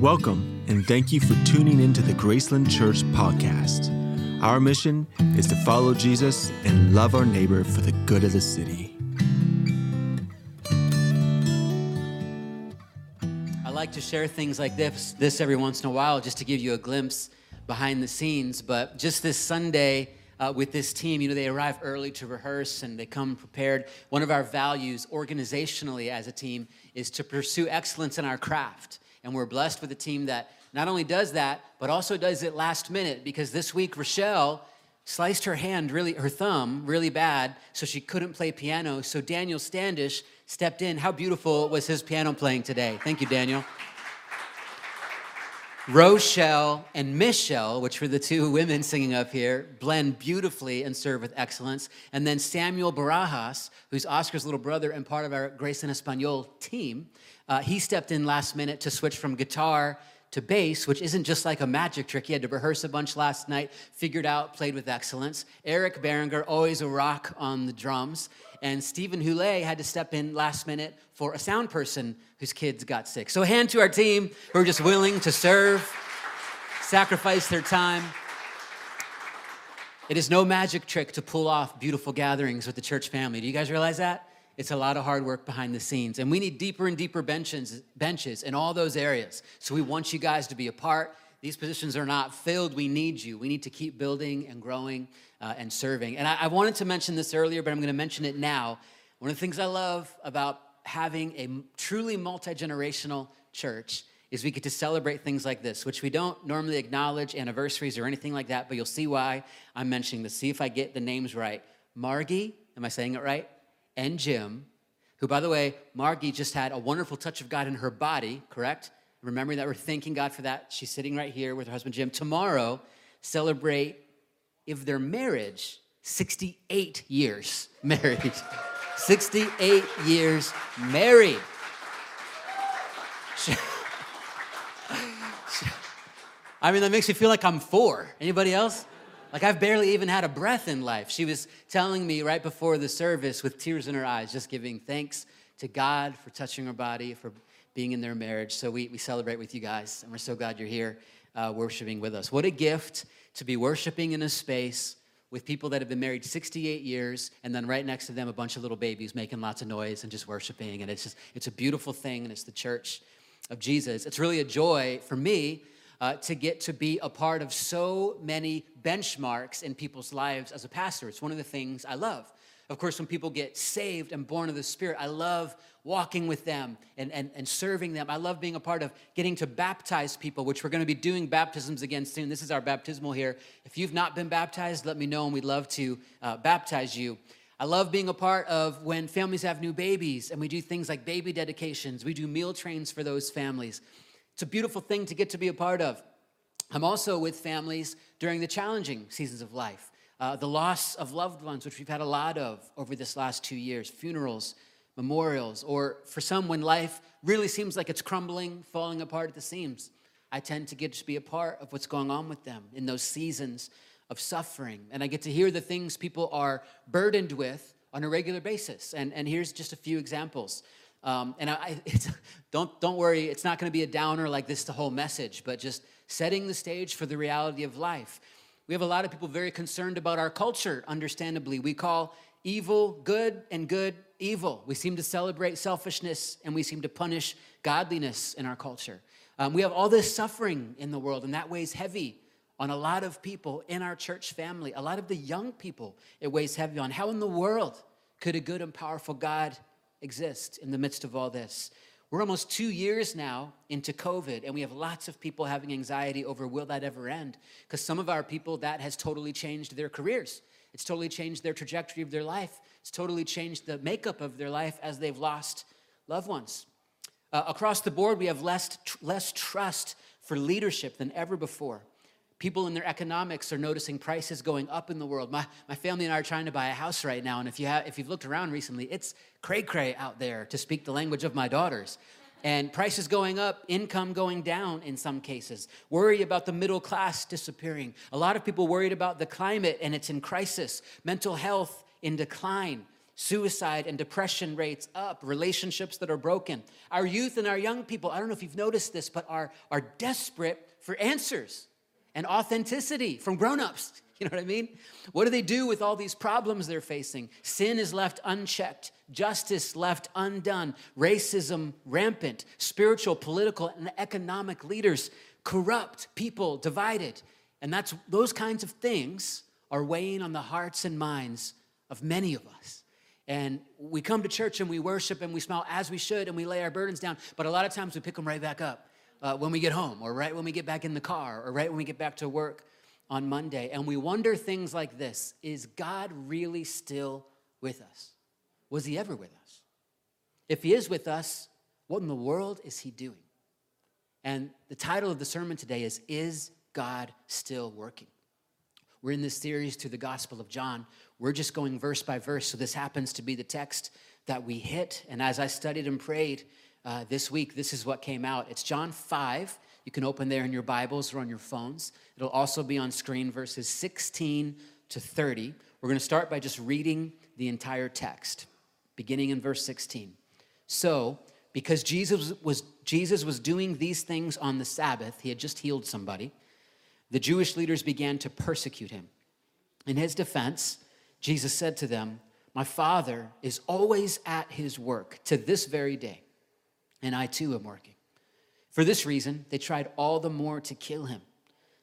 Welcome, and thank you for tuning into the Graceland Church podcast. Our mission is to follow Jesus and love our neighbor for the good of the city. I like to share things like this, this every once in a while just to give you a glimpse behind the scenes. But just this Sunday, uh, with this team, you know, they arrive early to rehearse and they come prepared. One of our values organizationally as a team is to pursue excellence in our craft. And we're blessed with a team that not only does that, but also does it last minute because this week, Rochelle sliced her hand really, her thumb really bad, so she couldn't play piano. So Daniel Standish stepped in. How beautiful was his piano playing today? Thank you, Daniel. Rochelle and Michelle, which were the two women singing up here, blend beautifully and serve with excellence. And then Samuel Barajas, who's Oscar's little brother and part of our Grace in Espanol team, uh, he stepped in last minute to switch from guitar to bass, which isn't just like a magic trick. He had to rehearse a bunch last night, figured out, played with excellence. Eric Berenger, always a rock on the drums. And Stephen Houlet had to step in last minute for a sound person whose kids got sick. So, hand to our team who are just willing to serve, sacrifice their time. It is no magic trick to pull off beautiful gatherings with the church family. Do you guys realize that? It's a lot of hard work behind the scenes. And we need deeper and deeper benches, benches in all those areas. So we want you guys to be a part. These positions are not filled. We need you. We need to keep building and growing uh, and serving. And I, I wanted to mention this earlier, but I'm going to mention it now. One of the things I love about having a truly multi generational church is we get to celebrate things like this, which we don't normally acknowledge anniversaries or anything like that, but you'll see why I'm mentioning this. See if I get the names right. Margie, am I saying it right? And Jim, who, by the way, Margie just had a wonderful touch of God in her body, correct? Remembering that we're thanking God for that. She's sitting right here with her husband Jim. Tomorrow, celebrate if their marriage, 68 years married. 68 years married. I mean, that makes me feel like I'm four. Anybody else? Like I've barely even had a breath in life. She was telling me right before the service with tears in her eyes, just giving thanks to God for touching her body, for being in their marriage. So we, we celebrate with you guys, and we're so glad you're here uh, worshiping with us. What a gift to be worshiping in a space with people that have been married 68 years and then right next to them a bunch of little babies making lots of noise and just worshiping and it's just it's a beautiful thing and it's the church of jesus it's really a joy for me uh, to get to be a part of so many benchmarks in people's lives as a pastor. It's one of the things I love. Of course, when people get saved and born of the Spirit, I love walking with them and, and, and serving them. I love being a part of getting to baptize people, which we're going to be doing baptisms again soon. This is our baptismal here. If you've not been baptized, let me know, and we'd love to uh, baptize you. I love being a part of when families have new babies and we do things like baby dedications. We do meal trains for those families. It's a beautiful thing to get to be a part of. I'm also with families during the challenging seasons of life. Uh, the loss of loved ones, which we've had a lot of over this last two years, funerals, memorials, or for some, when life really seems like it's crumbling, falling apart at the seams. I tend to get to be a part of what's going on with them in those seasons of suffering. And I get to hear the things people are burdened with on a regular basis. And, and here's just a few examples. Um, and I, don't, don't worry, it's not going to be a downer like this, the whole message, but just setting the stage for the reality of life. We have a lot of people very concerned about our culture, understandably. We call evil good and good evil. We seem to celebrate selfishness and we seem to punish godliness in our culture. Um, we have all this suffering in the world, and that weighs heavy on a lot of people in our church family. A lot of the young people, it weighs heavy on. How in the world could a good and powerful God exist in the midst of all this. We're almost two years now into COVID, and we have lots of people having anxiety over will that ever end? Because some of our people, that has totally changed their careers. It's totally changed their trajectory of their life. It's totally changed the makeup of their life as they've lost loved ones. Uh, across the board, we have less, tr- less trust for leadership than ever before. People in their economics are noticing prices going up in the world. My, my family and I are trying to buy a house right now, and if, you have, if you've looked around recently, it's cray cray out there to speak the language of my daughters. And prices going up, income going down in some cases. Worry about the middle class disappearing. A lot of people worried about the climate and it's in crisis, mental health in decline. suicide and depression rates up, relationships that are broken. Our youth and our young people, I don't know if you've noticed this, but are, are desperate for answers and authenticity from grown-ups. You know what I mean? What do they do with all these problems they're facing? Sin is left unchecked, justice left undone, racism rampant, spiritual, political, and economic leaders corrupt, people divided. And that's those kinds of things are weighing on the hearts and minds of many of us. And we come to church and we worship and we smile as we should and we lay our burdens down, but a lot of times we pick them right back up uh, when we get home or right when we get back in the car or right when we get back to work on Monday. And we wonder things like this Is God really still with us? Was he ever with us? If he is with us, what in the world is he doing? And the title of the sermon today is Is God Still Working? We're in this series through the Gospel of John. We're just going verse by verse. So this happens to be the text that we hit. And as I studied and prayed uh, this week, this is what came out. It's John 5. You can open there in your Bibles or on your phones. It'll also be on screen, verses 16 to 30. We're going to start by just reading the entire text, beginning in verse 16. So, because Jesus was, Jesus was doing these things on the Sabbath, he had just healed somebody the Jewish leaders began to persecute him. In his defense, Jesus said to them, My Father is always at his work to this very day, and I too am working. For this reason, they tried all the more to kill him.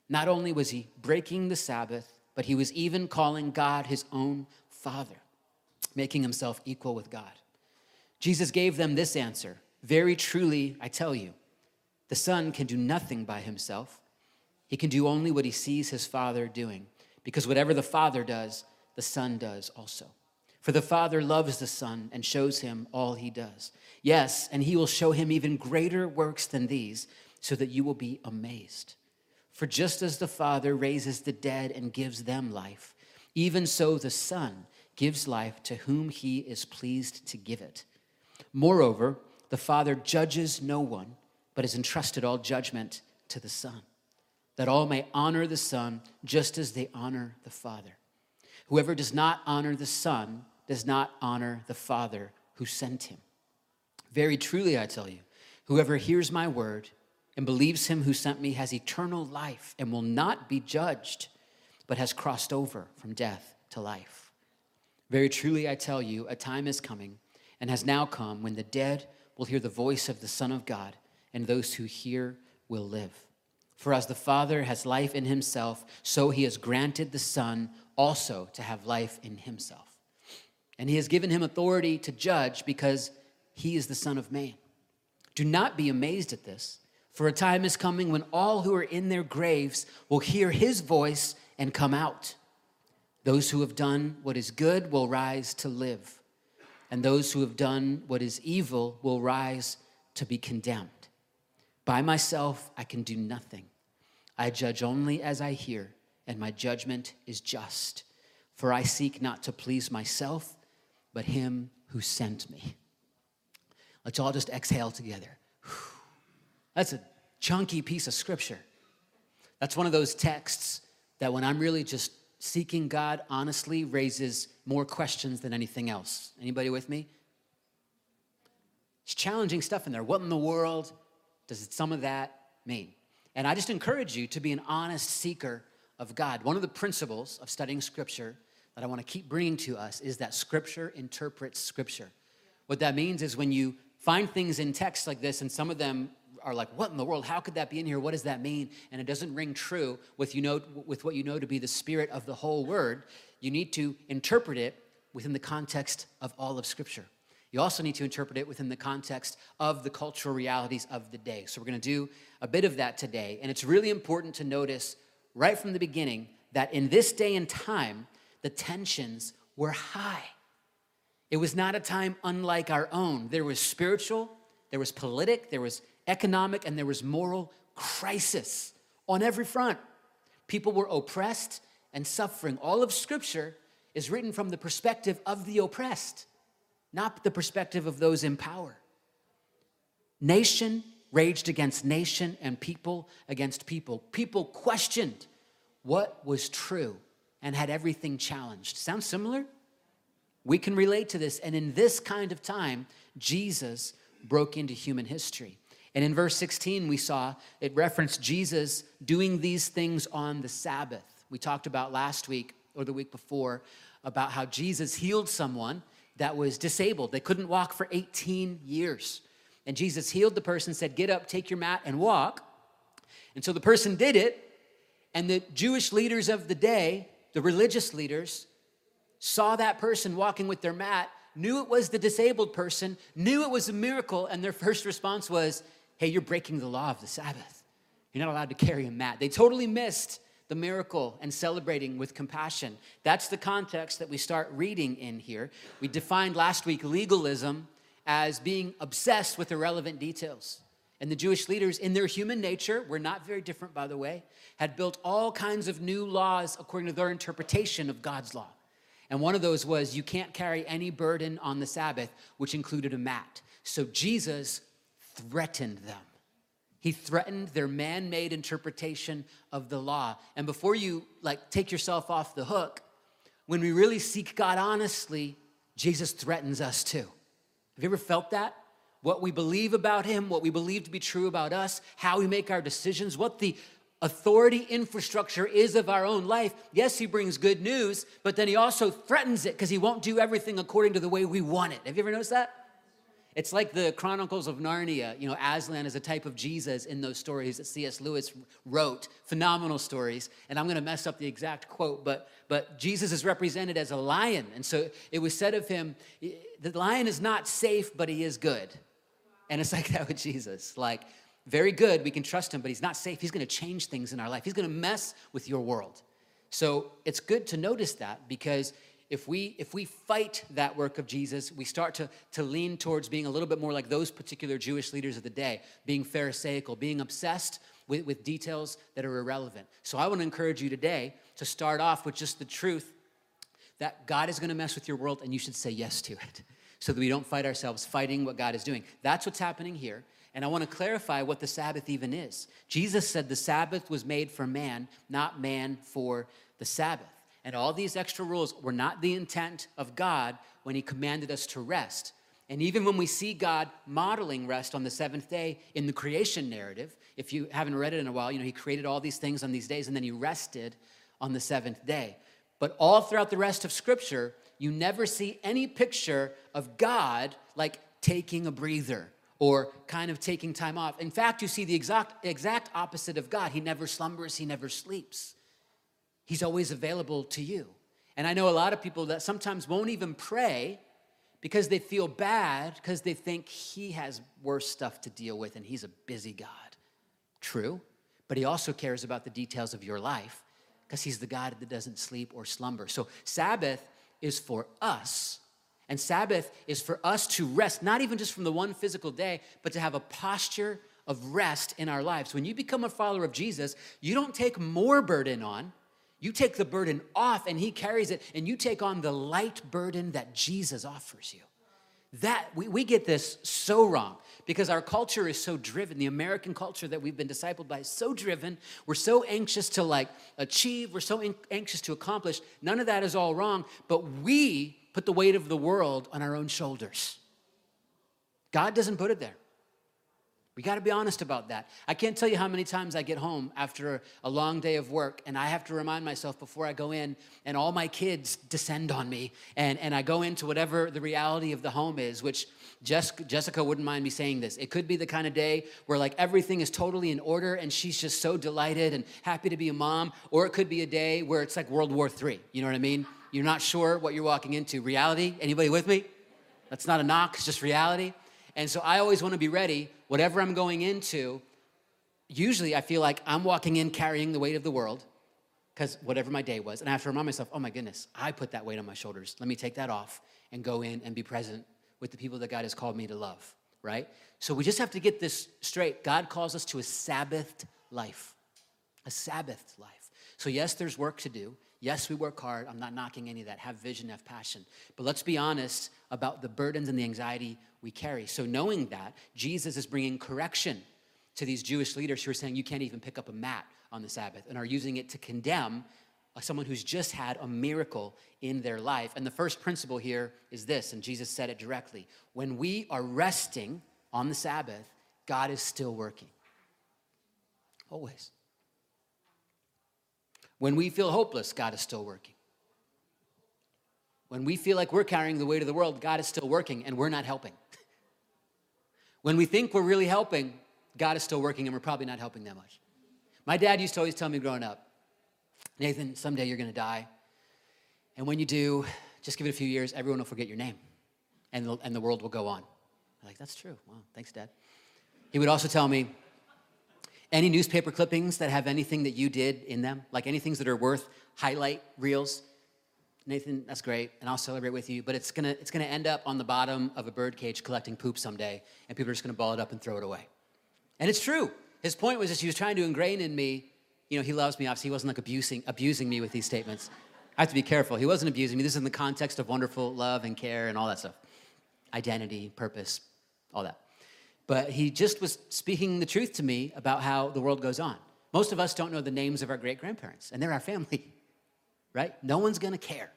Not only was he breaking the Sabbath, but he was even calling God his own Father, making himself equal with God. Jesus gave them this answer Very truly, I tell you, the Son can do nothing by himself. He can do only what he sees his Father doing, because whatever the Father does, the Son does also. For the Father loves the Son and shows him all he does. Yes, and he will show him even greater works than these, so that you will be amazed. For just as the Father raises the dead and gives them life, even so the Son gives life to whom he is pleased to give it. Moreover, the Father judges no one, but has entrusted all judgment to the Son that all may honor the Son just as they honor the Father. Whoever does not honor the Son does not honor the Father who sent him. Very truly, I tell you, whoever hears my word and believes him who sent me has eternal life and will not be judged, but has crossed over from death to life. Very truly, I tell you, a time is coming and has now come when the dead will hear the voice of the Son of God, and those who hear will live. For as the Father has life in himself, so he has granted the Son also to have life in himself. And he has given him authority to judge because he is the Son of Man. Do not be amazed at this, for a time is coming when all who are in their graves will hear his voice and come out. Those who have done what is good will rise to live, and those who have done what is evil will rise to be condemned. By myself, I can do nothing. I judge only as I hear, and my judgment is just. For I seek not to please myself, but him who sent me. Let's all just exhale together. That's a chunky piece of scripture. That's one of those texts that when I'm really just seeking God honestly raises more questions than anything else. Anybody with me? It's challenging stuff in there. What in the world does some of that mean? And I just encourage you to be an honest seeker of God. One of the principles of studying Scripture that I want to keep bringing to us is that Scripture interprets Scripture. What that means is when you find things in text like this, and some of them are like, "What in the world? How could that be in here? What does that mean?" And it doesn't ring true with you know with what you know to be the spirit of the whole word. You need to interpret it within the context of all of Scripture. You also need to interpret it within the context of the cultural realities of the day. So, we're going to do a bit of that today. And it's really important to notice right from the beginning that in this day and time, the tensions were high. It was not a time unlike our own. There was spiritual, there was politic, there was economic, and there was moral crisis on every front. People were oppressed and suffering. All of Scripture is written from the perspective of the oppressed not the perspective of those in power. Nation raged against nation and people against people. People questioned what was true and had everything challenged. Sounds similar? We can relate to this. And in this kind of time, Jesus broke into human history. And in verse 16, we saw it referenced Jesus doing these things on the Sabbath. We talked about last week or the week before about how Jesus healed someone that was disabled. They couldn't walk for 18 years. And Jesus healed the person, said, Get up, take your mat, and walk. And so the person did it. And the Jewish leaders of the day, the religious leaders, saw that person walking with their mat, knew it was the disabled person, knew it was a miracle, and their first response was, Hey, you're breaking the law of the Sabbath. You're not allowed to carry a mat. They totally missed the miracle and celebrating with compassion. That's the context that we start reading in here. We defined last week legalism as being obsessed with irrelevant details. And the Jewish leaders, in their human nature, were not very different, by the way, had built all kinds of new laws according to their interpretation of God's law. And one of those was you can't carry any burden on the Sabbath, which included a mat. So Jesus threatened them. He threatened their man-made interpretation of the law. And before you like take yourself off the hook, when we really seek God honestly, Jesus threatens us too. Have you ever felt that? What we believe about him, what we believe to be true about us, how we make our decisions, what the authority infrastructure is of our own life. Yes, he brings good news, but then he also threatens it because he won't do everything according to the way we want it. Have you ever noticed that? It's like the Chronicles of Narnia. You know, Aslan is a type of Jesus in those stories that C.S. Lewis wrote. Phenomenal stories. And I'm going to mess up the exact quote, but, but Jesus is represented as a lion. And so it was said of him, the lion is not safe, but he is good. And it's like that with Jesus. Like, very good, we can trust him, but he's not safe. He's to change things in our life, he's to mess with your world. So it's good to notice that because if we if we fight that work of jesus we start to, to lean towards being a little bit more like those particular jewish leaders of the day being pharisaical being obsessed with, with details that are irrelevant so i want to encourage you today to start off with just the truth that god is going to mess with your world and you should say yes to it so that we don't fight ourselves fighting what god is doing that's what's happening here and I want to clarify what the Sabbath even is. Jesus said the Sabbath was made for man, not man for the Sabbath. And all these extra rules were not the intent of God when He commanded us to rest. And even when we see God modeling rest on the seventh day in the creation narrative, if you haven't read it in a while, you know, He created all these things on these days and then He rested on the seventh day. But all throughout the rest of Scripture, you never see any picture of God like taking a breather or kind of taking time off. In fact, you see the exact, exact opposite of God. He never slumbers, He never sleeps. He's always available to you. And I know a lot of people that sometimes won't even pray because they feel bad because they think he has worse stuff to deal with and he's a busy God. True, but he also cares about the details of your life because he's the God that doesn't sleep or slumber. So Sabbath is for us. And Sabbath is for us to rest, not even just from the one physical day, but to have a posture of rest in our lives. When you become a follower of Jesus, you don't take more burden on you take the burden off and he carries it, and you take on the light burden that Jesus offers you. That we, we get this so wrong because our culture is so driven. The American culture that we've been discipled by is so driven. We're so anxious to like achieve, we're so in, anxious to accomplish. None of that is all wrong, but we put the weight of the world on our own shoulders. God doesn't put it there. We got to be honest about that. I can't tell you how many times I get home after a long day of work and I have to remind myself before I go in, and all my kids descend on me, and, and I go into whatever the reality of the home is, which Jessica, wouldn't mind me saying this. It could be the kind of day where like everything is totally in order and she's just so delighted and happy to be a mom, or it could be a day where it's like World War III. You know what I mean? You're not sure what you're walking into. Reality? Anybody with me? That's not a knock, it's just reality. And so I always want to be ready, whatever I'm going into. Usually I feel like I'm walking in carrying the weight of the world because whatever my day was. And I have to remind myself, oh my goodness, I put that weight on my shoulders. Let me take that off and go in and be present with the people that God has called me to love, right? So we just have to get this straight. God calls us to a Sabbath life, a Sabbath life. So, yes, there's work to do. Yes, we work hard. I'm not knocking any of that. Have vision, have passion. But let's be honest about the burdens and the anxiety we carry. So, knowing that, Jesus is bringing correction to these Jewish leaders who are saying you can't even pick up a mat on the Sabbath and are using it to condemn uh, someone who's just had a miracle in their life. And the first principle here is this, and Jesus said it directly when we are resting on the Sabbath, God is still working. Always. When we feel hopeless, God is still working. When we feel like we're carrying the weight of the world, God is still working and we're not helping. when we think we're really helping, God is still working and we're probably not helping that much. My dad used to always tell me growing up, Nathan, someday you're going to die. And when you do, just give it a few years, everyone will forget your name and the, and the world will go on. I'm like, that's true. Wow, thanks, Dad. He would also tell me, any newspaper clippings that have anything that you did in them, like any things that are worth highlight reels, Nathan, that's great, and I'll celebrate with you, but it's gonna, it's gonna end up on the bottom of a bird cage collecting poop someday, and people are just gonna ball it up and throw it away. And it's true. His point was just he was trying to ingrain in me, you know, he loves me, obviously, he wasn't like abusing, abusing me with these statements. I have to be careful. He wasn't abusing me. This is in the context of wonderful love and care and all that stuff identity, purpose, all that. But he just was speaking the truth to me about how the world goes on. Most of us don't know the names of our great grandparents, and they're our family, right? No one's gonna care.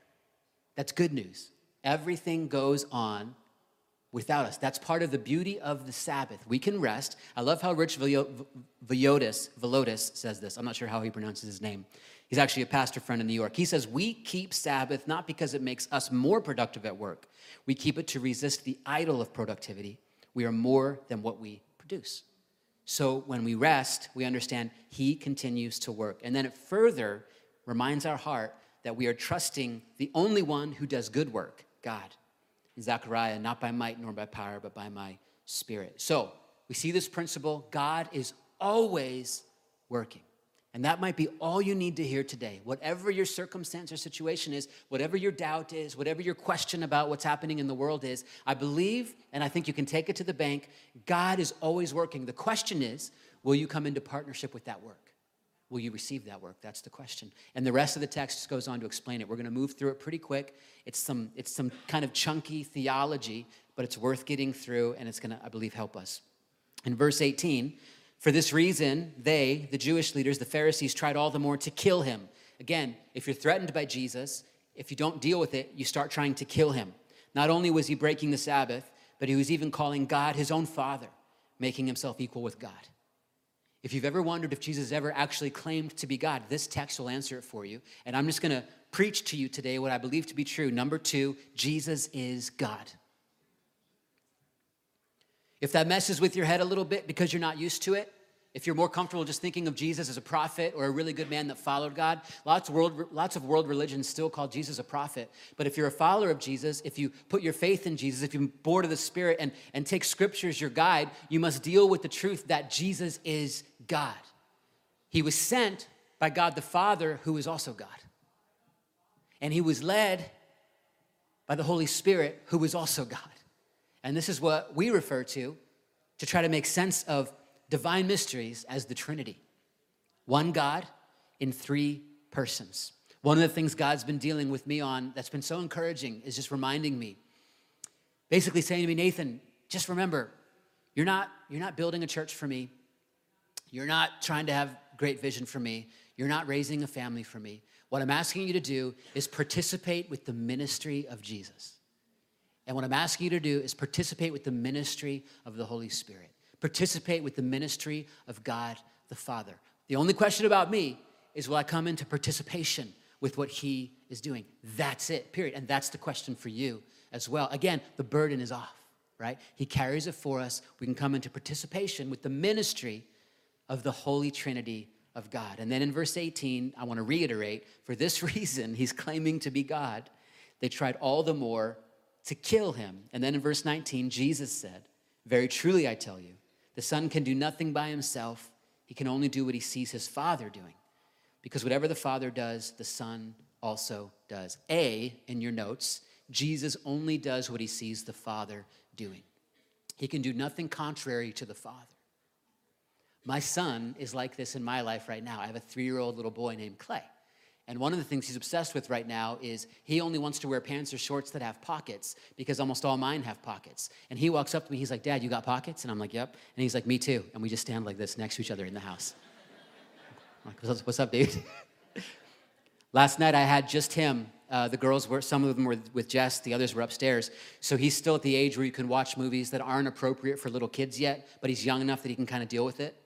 That's good news. Everything goes on without us. That's part of the beauty of the Sabbath. We can rest. I love how Rich Villodas, Villodas says this. I'm not sure how he pronounces his name. He's actually a pastor friend in New York. He says, We keep Sabbath not because it makes us more productive at work, we keep it to resist the idol of productivity we are more than what we produce. So when we rest, we understand He continues to work. And then it further reminds our heart that we are trusting the only one who does good work, God. In Zechariah, not by might nor by power, but by my spirit. So we see this principle God is always working. And that might be all you need to hear today. Whatever your circumstance or situation is, whatever your doubt is, whatever your question about what's happening in the world is, I believe, and I think you can take it to the bank, God is always working. The question is, will you come into partnership with that work? Will you receive that work? That's the question. And the rest of the text just goes on to explain it. We're going to move through it pretty quick. It's some, it's some kind of chunky theology, but it's worth getting through, and it's going to, I believe, help us. In verse 18, for this reason, they, the Jewish leaders, the Pharisees, tried all the more to kill him. Again, if you're threatened by Jesus, if you don't deal with it, you start trying to kill him. Not only was he breaking the Sabbath, but he was even calling God his own father, making himself equal with God. If you've ever wondered if Jesus ever actually claimed to be God, this text will answer it for you. And I'm just going to preach to you today what I believe to be true. Number two, Jesus is God. If that messes with your head a little bit because you're not used to it, if you're more comfortable just thinking of Jesus as a prophet or a really good man that followed God, lots of world, lots of world religions still call Jesus a prophet. But if you're a follower of Jesus, if you put your faith in Jesus, if you're born of the Spirit and, and take Scripture as your guide, you must deal with the truth that Jesus is God. He was sent by God the Father, who is also God. And he was led by the Holy Spirit, who is also God. And this is what we refer to to try to make sense of divine mysteries as the Trinity one God in three persons. One of the things God's been dealing with me on that's been so encouraging is just reminding me, basically saying to me, Nathan, just remember, you're not, you're not building a church for me. You're not trying to have great vision for me. You're not raising a family for me. What I'm asking you to do is participate with the ministry of Jesus. And what I'm asking you to do is participate with the ministry of the Holy Spirit, participate with the ministry of God the Father. The only question about me is will I come into participation with what He is doing? That's it, period. And that's the question for you as well. Again, the burden is off, right? He carries it for us. We can come into participation with the ministry of the Holy Trinity of God. And then in verse 18, I want to reiterate for this reason, He's claiming to be God. They tried all the more to kill him. And then in verse 19, Jesus said, Very truly I tell you, the Son can do nothing by himself. He can only do what he sees his Father doing. Because whatever the Father does, the Son also does. A, in your notes, Jesus only does what he sees the Father doing. He can do nothing contrary to the Father. My son is like this in my life right now. I have a three year old little boy named Clay. And one of the things he's obsessed with right now is he only wants to wear pants or shorts that have pockets because almost all mine have pockets. And he walks up to me, he's like, Dad, you got pockets? And I'm like, Yep. And he's like, Me too. And we just stand like this next to each other in the house. I'm like, what's up, dude? Last night I had just him. Uh, the girls were, some of them were with Jess, the others were upstairs. So he's still at the age where you can watch movies that aren't appropriate for little kids yet, but he's young enough that he can kind of deal with it.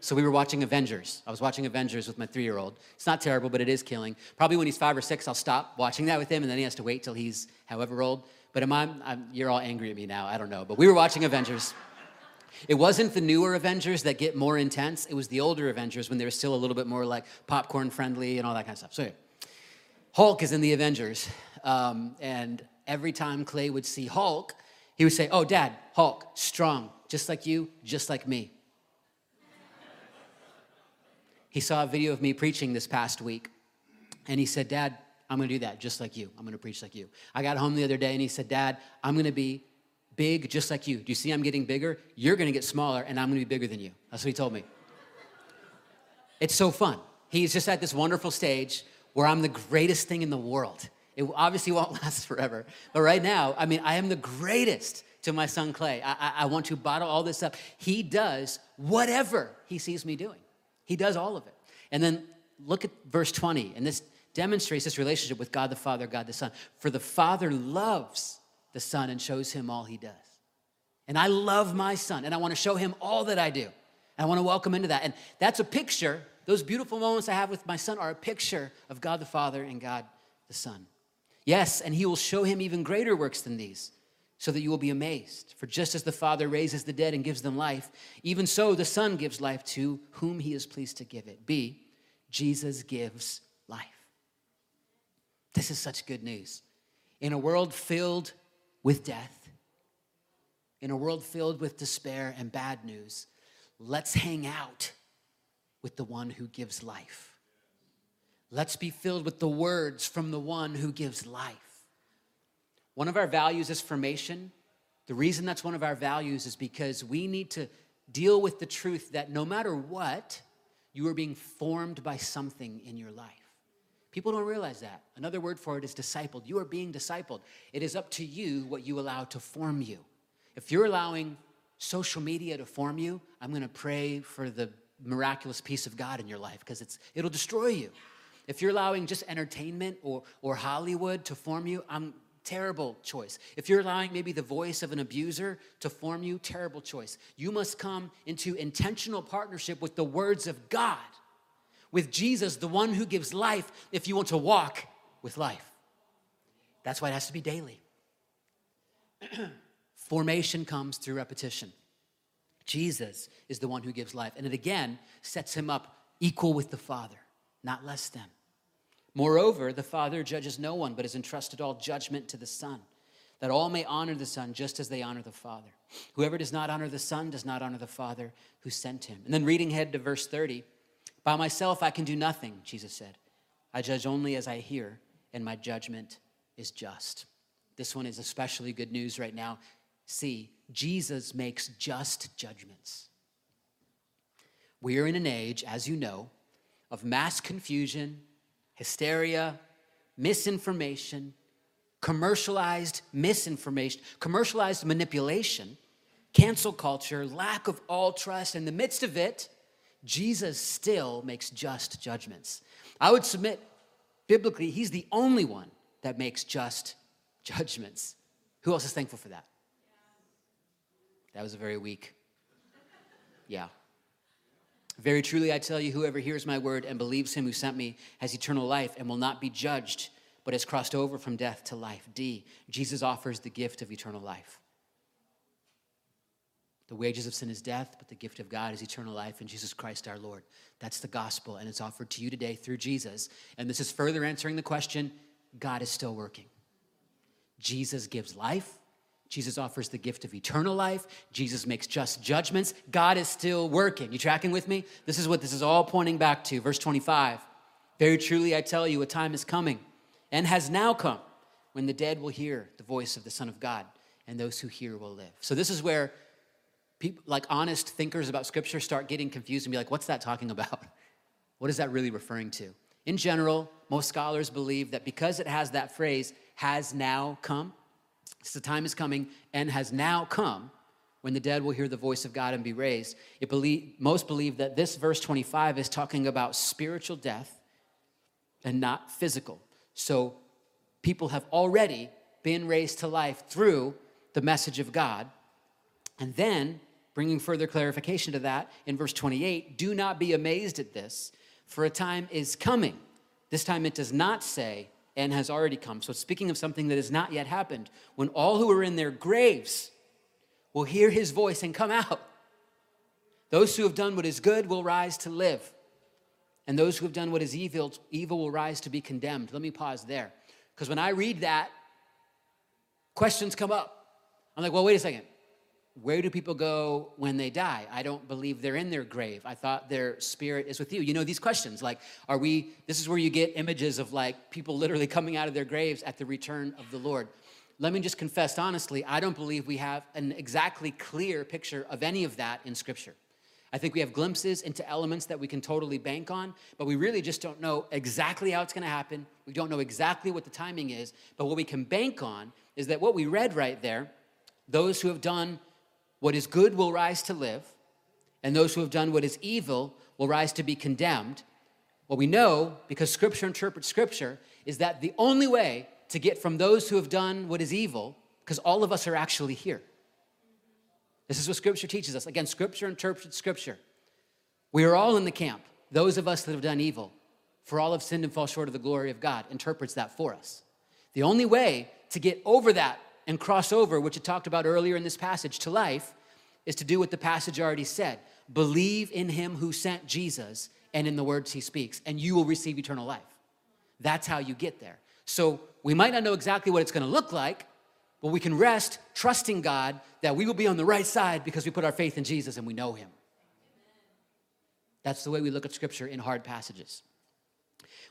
So we were watching Avengers. I was watching Avengers with my three year old. It's not terrible, but it is killing. Probably when he's five or six, I'll stop watching that with him, and then he has to wait till he's however old. But am I, I'm, you're all angry at me now. I don't know. But we were watching Avengers. It wasn't the newer Avengers that get more intense. It was the older Avengers when they were still a little bit more like popcorn friendly and all that kind of stuff. So, yeah. Hulk is in the Avengers. Um, and every time Clay would see Hulk, he would say, Oh, Dad, Hulk, strong, just like you, just like me. He saw a video of me preaching this past week. And he said, Dad, I'm gonna do that just like you. I'm gonna preach like you. I got home the other day and he said, Dad, I'm gonna be big just like you. Do you see I'm getting bigger? You're gonna get smaller and I'm gonna be bigger than you. That's what he told me. It's so fun. He's just at this wonderful stage where I'm the greatest thing in the world. It obviously won't last forever. But right now, I mean, I am the greatest to my son Clay. I, I, I want to bottle all this up. He does whatever he sees me doing, he does all of it. And then look at verse 20, and this demonstrates this relationship with God the Father, God the Son. For the Father loves the Son and shows him all he does. And I love my son, and I want to show him all that I do. And I want to welcome into that. And that's a picture, those beautiful moments I have with my son are a picture of God the Father and God the Son. Yes, and he will show him even greater works than these, so that you will be amazed. For just as the Father raises the dead and gives them life, even so the Son gives life to whom he is pleased to give it. B, Jesus gives life. This is such good news. In a world filled with death, in a world filled with despair and bad news, let's hang out with the one who gives life. Let's be filled with the words from the one who gives life. One of our values is formation. The reason that's one of our values is because we need to deal with the truth that no matter what, you are being formed by something in your life. People don't realize that. Another word for it is discipled. You are being discipled. It is up to you what you allow to form you. If you're allowing social media to form you, I'm going to pray for the miraculous peace of God in your life because it's it'll destroy you. If you're allowing just entertainment or or Hollywood to form you, I'm terrible choice. If you're allowing maybe the voice of an abuser to form you, terrible choice. You must come into intentional partnership with the words of God with Jesus, the one who gives life, if you want to walk with life. That's why it has to be daily. Formation comes through repetition. Jesus is the one who gives life, and it again sets him up equal with the Father, not less than. Moreover, the Father judges no one, but has entrusted all judgment to the Son, that all may honor the Son just as they honor the Father. Whoever does not honor the Son does not honor the Father who sent him. And then reading ahead to verse 30, by myself, I can do nothing, Jesus said. I judge only as I hear, and my judgment is just. This one is especially good news right now. See, Jesus makes just judgments. We are in an age, as you know, of mass confusion, hysteria, misinformation, commercialized misinformation, commercialized manipulation, cancel culture, lack of all trust. In the midst of it, Jesus still makes just judgments. I would submit, biblically, he's the only one that makes just judgments. Who else is thankful for that? That was a very weak. Yeah. Very truly, I tell you, whoever hears my word and believes him who sent me has eternal life and will not be judged, but has crossed over from death to life. D, Jesus offers the gift of eternal life. The wages of sin is death, but the gift of God is eternal life in Jesus Christ our Lord. That's the gospel, and it's offered to you today through Jesus. And this is further answering the question God is still working. Jesus gives life. Jesus offers the gift of eternal life. Jesus makes just judgments. God is still working. You tracking with me? This is what this is all pointing back to. Verse 25. Very truly, I tell you, a time is coming and has now come when the dead will hear the voice of the Son of God, and those who hear will live. So, this is where people like honest thinkers about scripture start getting confused and be like, what's that talking about? What is that really referring to? In general, most scholars believe that because it has that phrase, has now come, the time is coming and has now come when the dead will hear the voice of God and be raised. It believe, most believe that this verse 25 is talking about spiritual death and not physical. So people have already been raised to life through the message of God. And then, bringing further clarification to that in verse 28, do not be amazed at this, for a time is coming. This time it does not say, and has already come. So, speaking of something that has not yet happened, when all who are in their graves will hear his voice and come out, those who have done what is good will rise to live, and those who have done what is evil, evil will rise to be condemned. Let me pause there. Because when I read that, questions come up. I'm like, well, wait a second. Where do people go when they die? I don't believe they're in their grave. I thought their spirit is with you. You know, these questions like, are we, this is where you get images of like people literally coming out of their graves at the return of the Lord. Let me just confess honestly, I don't believe we have an exactly clear picture of any of that in Scripture. I think we have glimpses into elements that we can totally bank on, but we really just don't know exactly how it's going to happen. We don't know exactly what the timing is, but what we can bank on is that what we read right there those who have done what is good will rise to live, and those who have done what is evil will rise to be condemned. What we know, because Scripture interprets Scripture, is that the only way to get from those who have done what is evil, because all of us are actually here this is what Scripture teaches us. Again, Scripture interprets Scripture. We are all in the camp. Those of us that have done evil, for all have sinned and fall short of the glory of God, interprets that for us. The only way to get over that and cross over, which it talked about earlier in this passage, to life, is to do what the passage already said believe in him who sent Jesus and in the words he speaks, and you will receive eternal life. That's how you get there. So we might not know exactly what it's going to look like, but we can rest trusting God that we will be on the right side because we put our faith in Jesus and we know Him. That's the way we look at Scripture in hard passages.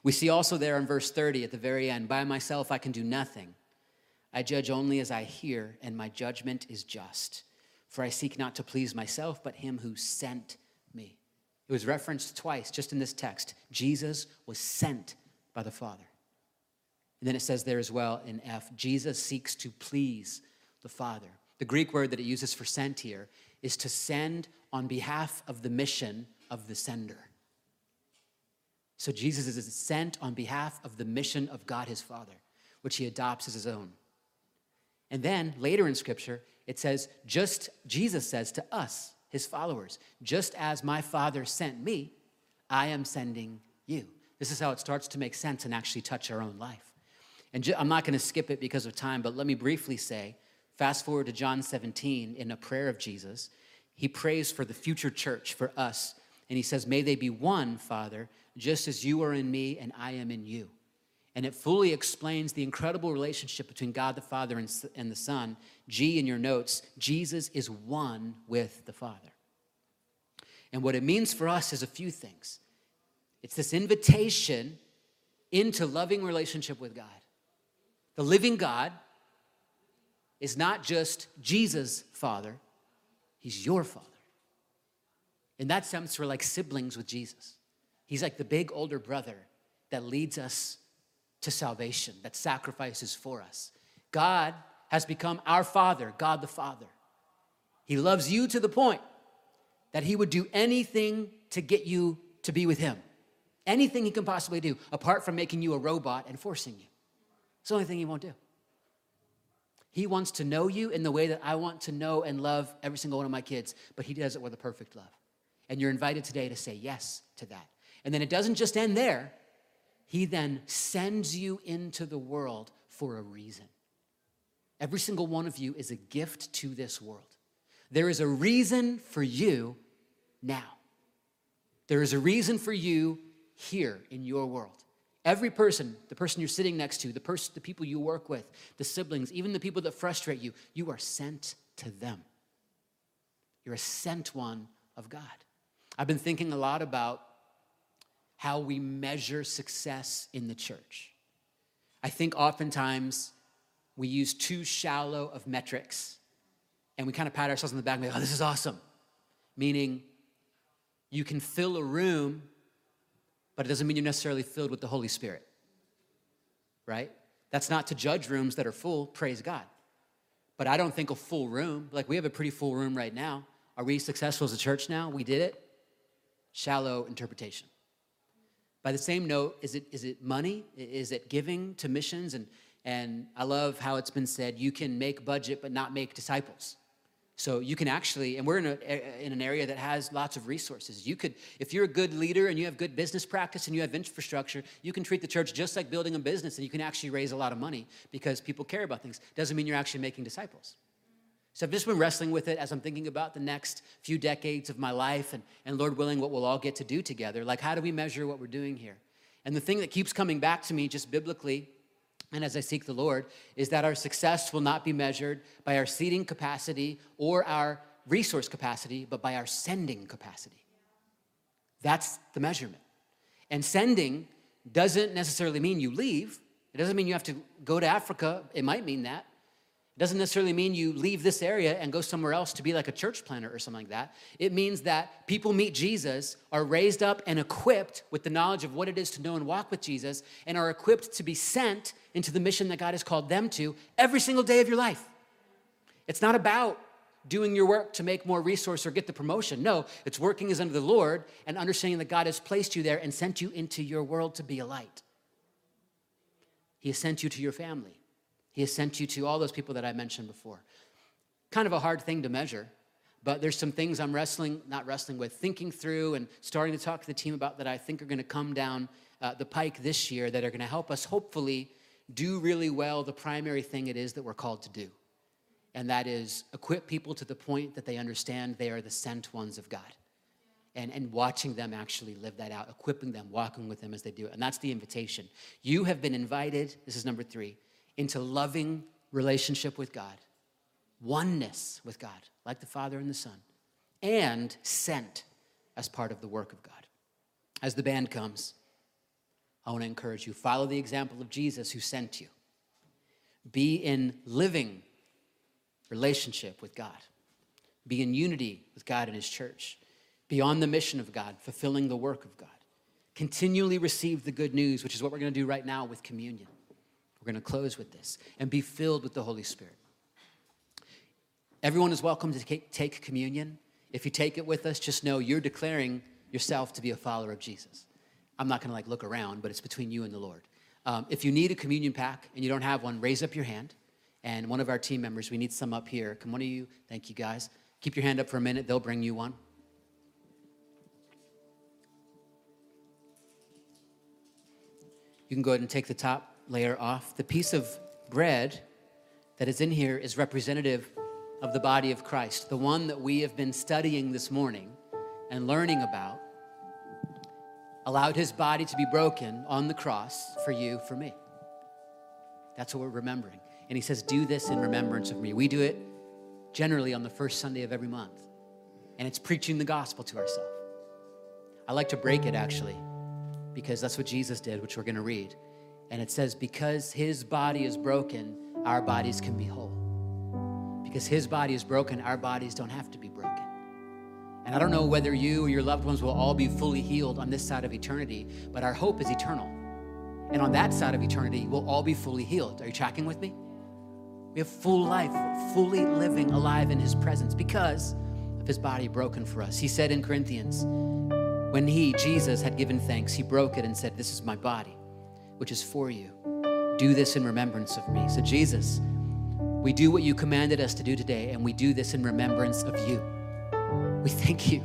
We see also there in verse 30 at the very end by myself I can do nothing. I judge only as I hear, and my judgment is just. For I seek not to please myself, but Him who sent me. It was referenced twice just in this text. Jesus was sent by the Father. And then it says there as well in F Jesus seeks to please the Father. The Greek word that it uses for sent here is to send on behalf of the mission of the sender. So Jesus is sent on behalf of the mission of God his Father, which he adopts as his own. And then later in Scripture, it says, just Jesus says to us, his followers, just as my Father sent me, I am sending you. This is how it starts to make sense and actually touch our own life. And I'm not going to skip it because of time, but let me briefly say fast forward to John 17 in a prayer of Jesus. He prays for the future church, for us. And he says, May they be one, Father, just as you are in me and I am in you. And it fully explains the incredible relationship between God the Father and the Son. G in your notes, Jesus is one with the Father. And what it means for us is a few things it's this invitation into loving relationship with God. The living God is not just Jesus' father, he's your father. In that sense, we're like siblings with Jesus. He's like the big older brother that leads us to salvation, that sacrifices for us. God has become our Father, God the Father. He loves you to the point that He would do anything to get you to be with Him. Anything He can possibly do, apart from making you a robot and forcing you. It's the only thing He won't do. He wants to know you in the way that I want to know and love every single one of my kids, but He does it with a perfect love. And you're invited today to say yes to that. And then it doesn't just end there, He then sends you into the world for a reason. Every single one of you is a gift to this world. There is a reason for you now. There is a reason for you here in your world. Every person, the person you're sitting next to, the person, the people you work with, the siblings, even the people that frustrate you, you are sent to them. You're a sent one of God. I've been thinking a lot about how we measure success in the church. I think oftentimes we use too shallow of metrics and we kind of pat ourselves on the back and go, oh, this is awesome. Meaning, you can fill a room but it doesn't mean you're necessarily filled with the Holy Spirit, right? That's not to judge rooms that are full, praise God. But I don't think a full room, like we have a pretty full room right now. Are we successful as a church now? We did it. Shallow interpretation. By the same note, is it, is it money? Is it giving to missions? And, and I love how it's been said you can make budget but not make disciples. So you can actually, and we're in, a, in an area that has lots of resources. You could, if you're a good leader and you have good business practice and you have infrastructure, you can treat the church just like building a business and you can actually raise a lot of money because people care about things. Doesn't mean you're actually making disciples. So I've just been wrestling with it as I'm thinking about the next few decades of my life and, and Lord willing, what we'll all get to do together. Like, how do we measure what we're doing here? And the thing that keeps coming back to me just biblically and as I seek the Lord, is that our success will not be measured by our seating capacity or our resource capacity, but by our sending capacity. That's the measurement. And sending doesn't necessarily mean you leave. It doesn't mean you have to go to Africa. It might mean that. It doesn't necessarily mean you leave this area and go somewhere else to be like a church planter or something like that. It means that people meet Jesus, are raised up and equipped with the knowledge of what it is to know and walk with Jesus, and are equipped to be sent into the mission that God has called them to every single day of your life. It's not about doing your work to make more resource or get the promotion. No, it's working as under the Lord and understanding that God has placed you there and sent you into your world to be a light. He has sent you to your family. He has sent you to all those people that I mentioned before. Kind of a hard thing to measure, but there's some things I'm wrestling, not wrestling with, thinking through and starting to talk to the team about that I think are going to come down uh, the pike this year that are going to help us hopefully do really well the primary thing it is that we're called to do. And that is equip people to the point that they understand they are the sent ones of God. And, and watching them actually live that out, equipping them, walking with them as they do it. And that's the invitation. You have been invited, this is number three, into loving relationship with God, oneness with God, like the Father and the Son, and sent as part of the work of God. As the band comes, I want to encourage you follow the example of Jesus who sent you. Be in living relationship with God. Be in unity with God and His church. Be on the mission of God, fulfilling the work of God. Continually receive the good news, which is what we're going to do right now with communion. We're going to close with this and be filled with the Holy Spirit. Everyone is welcome to take communion. If you take it with us, just know you're declaring yourself to be a follower of Jesus. I'm not going to like look around, but it's between you and the Lord. Um, if you need a communion pack and you don't have one, raise up your hand. And one of our team members, we need some up here. Come, one of you, thank you guys. Keep your hand up for a minute, they'll bring you one. You can go ahead and take the top layer off. The piece of bread that is in here is representative of the body of Christ, the one that we have been studying this morning and learning about, allowed his body to be broken on the cross for you, for me. That's what we're remembering. And he says, Do this in remembrance of me. We do it generally on the first Sunday of every month, and it's preaching the gospel to ourselves. I like to break it actually, because that's what Jesus did, which we're going to read. And it says, because his body is broken, our bodies can be whole. Because his body is broken, our bodies don't have to be broken. And I don't know whether you or your loved ones will all be fully healed on this side of eternity, but our hope is eternal. And on that side of eternity, we'll all be fully healed. Are you tracking with me? We have full life, fully living alive in his presence because of his body broken for us. He said in Corinthians, when he, Jesus, had given thanks, he broke it and said, This is my body which is for you. Do this in remembrance of me. So, Jesus, we do what you commanded us to do today, and we do this in remembrance of you. We thank you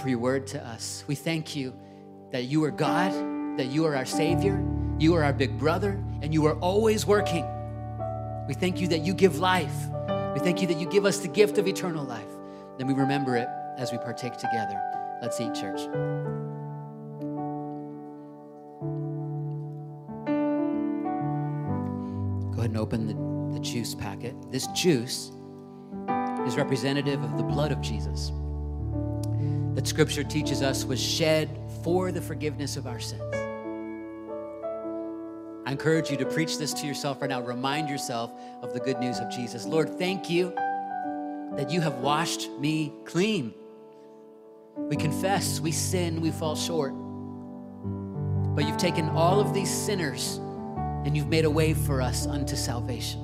for your word to us. We thank you that you are God, that you are our Savior, you are our big brother, and you are always working. We thank you that you give life. We thank you that you give us the gift of eternal life. Then we remember it as we partake together. Let's eat, church. Ahead and open the, the juice packet. This juice is representative of the blood of Jesus that scripture teaches us was shed for the forgiveness of our sins. I encourage you to preach this to yourself right now. Remind yourself of the good news of Jesus. Lord, thank you that you have washed me clean. We confess, we sin, we fall short. But you've taken all of these sinners and you've made a way for us unto salvation.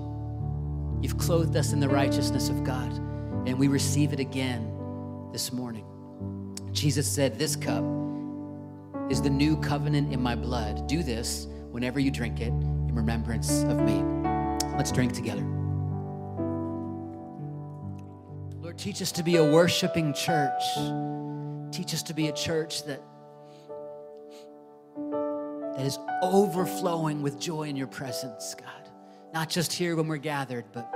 You've clothed us in the righteousness of God, and we receive it again this morning. Jesus said, This cup is the new covenant in my blood. Do this whenever you drink it in remembrance of me. Let's drink together. Lord, teach us to be a worshiping church. Teach us to be a church that that is overflowing with joy in your presence, God. Not just here when we're gathered, but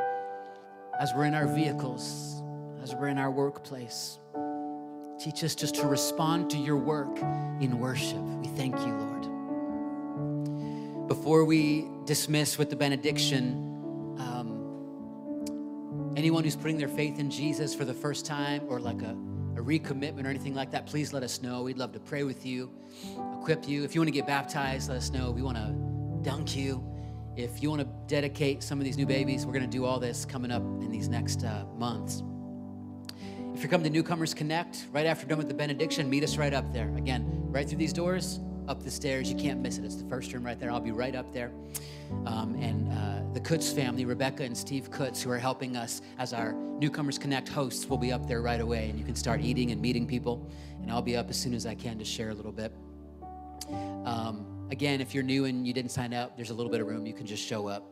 as we're in our vehicles, as we're in our workplace. Teach us just to respond to your work in worship. We thank you, Lord. Before we dismiss with the benediction, um, anyone who's putting their faith in Jesus for the first time or like a, a recommitment or anything like that, please let us know. We'd love to pray with you, equip you. If you want to get baptized, let us know. We want to dunk you. If you want to dedicate some of these new babies, we're going to do all this coming up in these next uh, months. If you're coming to Newcomers Connect, right after done with the benediction, meet us right up there. Again, right through these doors, up the stairs. You can't miss it. It's the first room right there. I'll be right up there. Um, and uh, the Kutz family, Rebecca and Steve Kutz, who are helping us as our Newcomers Connect hosts, will be up there right away. And you can start eating and meeting people. And I'll be up as soon as I can to share a little bit. Um, again, if you're new and you didn't sign up, there's a little bit of room. You can just show up.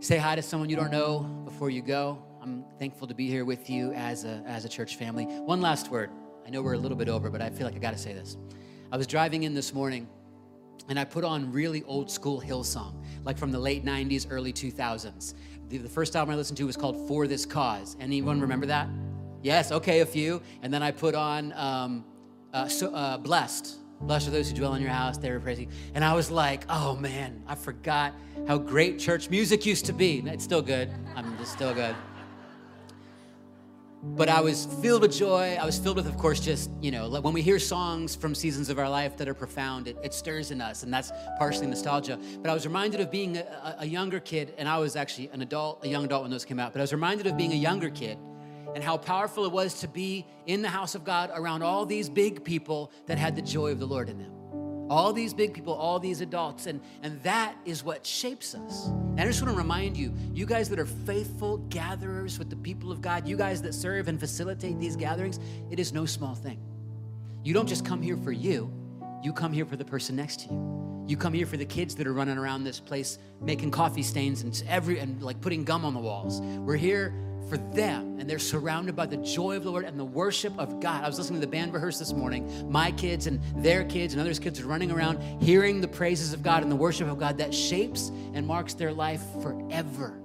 Say hi to someone you don't know before you go. I'm thankful to be here with you as a, as a church family. One last word. I know we're a little bit over, but I feel like I got to say this. I was driving in this morning and I put on really old school Hillsong, like from the late 90s, early 2000s. The, the first album I listened to was called For This Cause. Anyone remember that? Yes, okay, a few. And then I put on um, uh, so, uh, Blessed. Blessed are those who dwell in your house, they are praising. And I was like, oh man, I forgot how great church music used to be. It's still good. I'm just still good but I was filled with joy. I was filled with, of course, just, you know, when we hear songs from seasons of our life that are profound, it, it stirs in us, and that's partially nostalgia. But I was reminded of being a, a, younger kid, and I was actually an adult, a young adult when those came out, but I was reminded of being a younger kid and how powerful it was to be in the house of God around all these big people that had the joy of the Lord in them all these big people, all these adults, and, and that is what shapes us. And I just want to remind you, you guys that are faithful gatherers with the people of God, you guys that serve and facilitate these gatherings, it is no small thing. You don't just come here for you, you come here for the person next to you. You come here for the kids that are running around this place making coffee stains and every and like putting gum on the walls. We're here for them and they're surrounded by the joy of the Lord and the worship of God. I was listening to the band rehearse this morning. My kids and their kids and others' kids are running around hearing the praises of God and the worship of God that shapes and marks their life forever.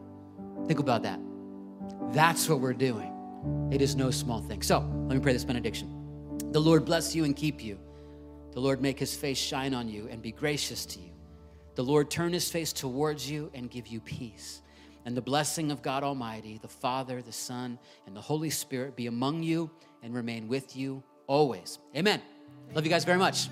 Think about that. That's what we're doing. It is no small thing. So let me pray this benediction. The Lord bless you and keep you. The Lord make his face shine on you and be gracious to you. The Lord turn his face towards you and give you peace. And the blessing of God Almighty, the Father, the Son, and the Holy Spirit be among you and remain with you always. Amen. Love you guys very much.